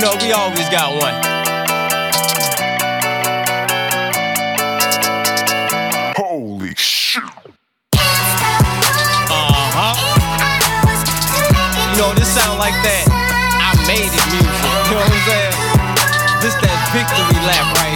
know, we always got one. Holy shit. Uh-huh. You know, this sound like that. I made it music. You know what I'm saying? This that victory lap right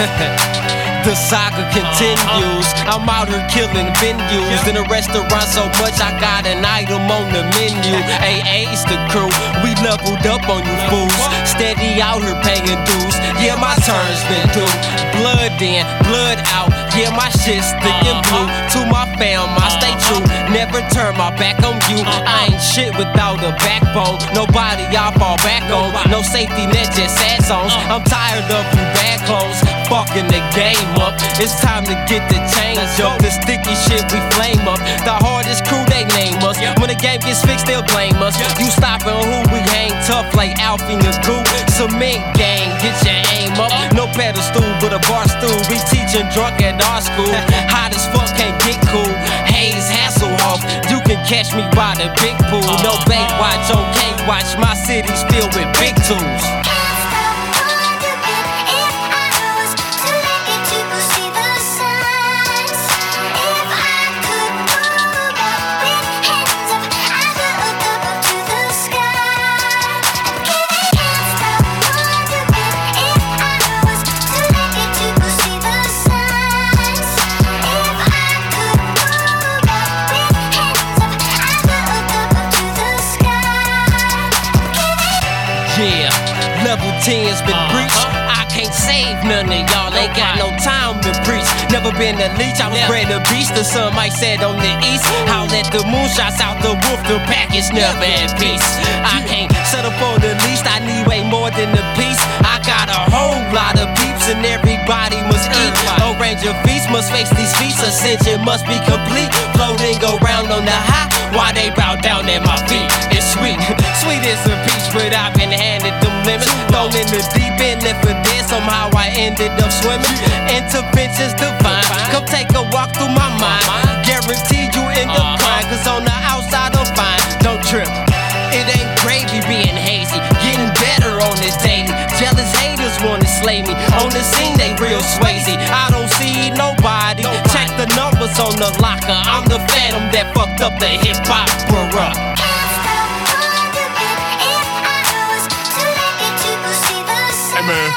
The saga continues. I'm out here killing venues in a restaurant so much I got an item on the menu. AA's the crew, we leveled up on you fools. Steady out here paying dues. Yeah, my turn's been due. Blood in, blood out. Yeah, my shit's thick and blue. To my fam, I stay true. Never turn my back on you. I ain't shit without a backbone. Nobody I fall back on. No safety net, just sad songs. I'm tired of you bad clothes. Fucking the game up. It's time to get the change up. The sticky shit we flame up. The hardest crew they name us. When the game gets fixed, they'll blame us. You stopping who we hang tough like Alfie and Goo. Cement gang, get your aim up. Uh. No pedestal, but a bar stool. We teaching drunk at our school. Hot as fuck, can't get cool. Haze Hasselhoff, you can catch me by the big pool. No uh-huh. bait watch, okay watch. My city's filled with big tools. Yeah, level 10's been breached. I can't save none of y'all, ain't got no time to preach. Never been a leech, I was bred a beast. The sun might set on the east. How let the moon moonshots out the roof, the package never in peace. I can't settle for the least, I need way more than the piece. I got a whole lot of peeps, and everybody of feasts must face these feasts, ascension must be complete. Floating around on the high, why they bow down at my feet. It's sweet, sweet as a peach, but I've been handed them lemons. Thrown in the deep end, and for this, somehow I ended up swimming. Interventions divine, come take a walk through my mind. Guaranteed you end up crying, cause on the outside I'm fine. Don't trip. It ain't gravy being hazy, getting better on this daily. Jealous haters wanna slay me. On the scene, they real swayzy. I on the locker. I'm the phantom that fucked up the hip hop. Hey man,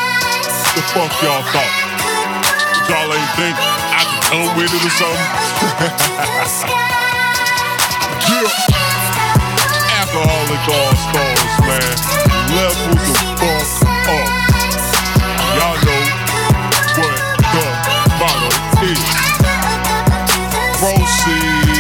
the fuck y'all thought? Y'all ain't think I could come with it or something? yeah. Alcoholic all stars, man. Level the fuck proceed.